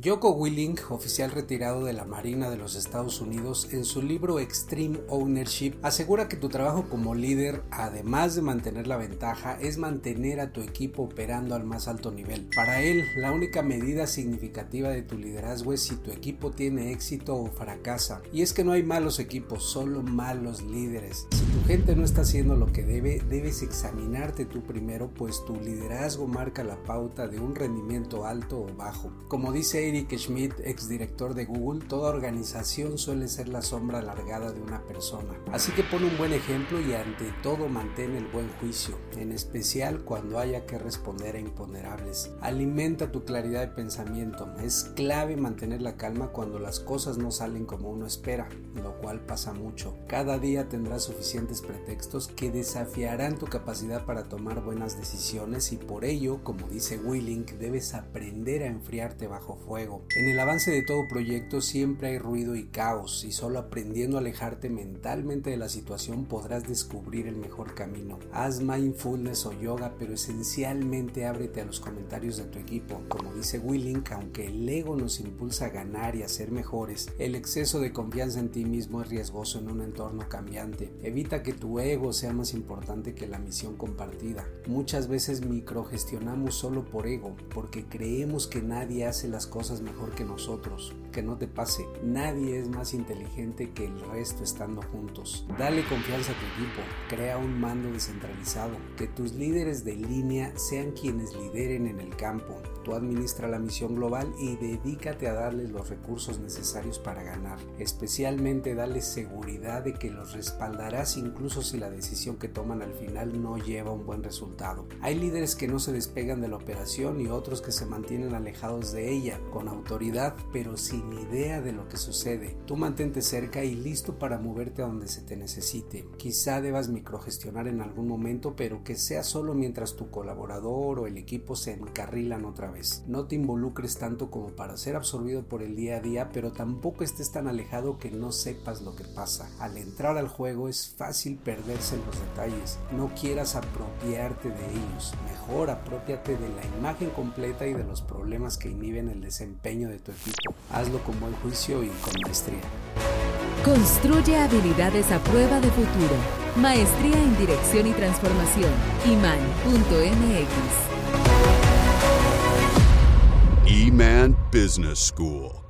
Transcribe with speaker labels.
Speaker 1: Joko Willing, oficial retirado de la Marina de los Estados Unidos, en su libro Extreme Ownership asegura que tu trabajo como líder, además de mantener la ventaja, es mantener a tu equipo operando al más alto nivel. Para él, la única medida significativa de tu liderazgo es si tu equipo tiene éxito o fracasa. Y es que no hay malos equipos, solo malos líderes. Si tu gente no está haciendo lo que debe, debes examinarte tú primero, pues tu liderazgo marca la pauta de un rendimiento alto o bajo. Como dice Eric Schmidt, exdirector de Google, toda organización suele ser la sombra alargada de una persona. Así que pon un buen ejemplo y ante todo mantén el buen juicio, en especial cuando haya que responder a imponderables. Alimenta tu claridad de pensamiento. Es clave mantener la calma cuando las cosas no salen como uno espera, lo cual pasa mucho. Cada día tendrás suficientes pretextos que desafiarán tu capacidad para tomar buenas decisiones y por ello, como dice Willink, debes aprender a enfriarte bajo fuego en el avance de todo proyecto siempre hay ruido y caos y solo aprendiendo a alejarte mentalmente de la situación podrás descubrir el mejor camino. Haz mindfulness o yoga, pero esencialmente ábrete a los comentarios de tu equipo. Como dice Willink, aunque el ego nos impulsa a ganar y a ser mejores, el exceso de confianza en ti mismo es riesgoso en un entorno cambiante. Evita que tu ego sea más importante que la misión compartida. Muchas veces microgestionamos solo por ego, porque creemos que nadie hace las cosas mejor que nosotros. Que no te pase, nadie es más inteligente que el resto estando juntos. Dale confianza a tu equipo, crea un mando descentralizado, que tus líderes de línea sean quienes lideren en el campo. Tú administra la misión global y dedícate a darles los recursos necesarios para ganar. Especialmente dale seguridad de que los respaldarás incluso si la decisión que toman al final no lleva un buen resultado. Hay líderes que no se despegan de la operación y otros que se mantienen alejados de ella con autoridad pero sin idea de lo que sucede. Tú mantente cerca y listo para moverte a donde se te necesite. Quizá debas microgestionar en algún momento, pero que sea solo mientras tu colaborador o el equipo se encarrilan otra vez. No te involucres tanto como para ser absorbido por el día a día, pero tampoco estés tan alejado que no sepas lo que pasa. Al entrar al juego es fácil perderse en los detalles. No quieras apropiarte de ellos. Mejor apropiate de la imagen completa y de los problemas que inhiben el desempeño de tu equipo. Con buen juicio y con maestría.
Speaker 2: Construye habilidades a prueba de futuro. Maestría en Dirección y Transformación. iman.mx.
Speaker 3: Eman Business School.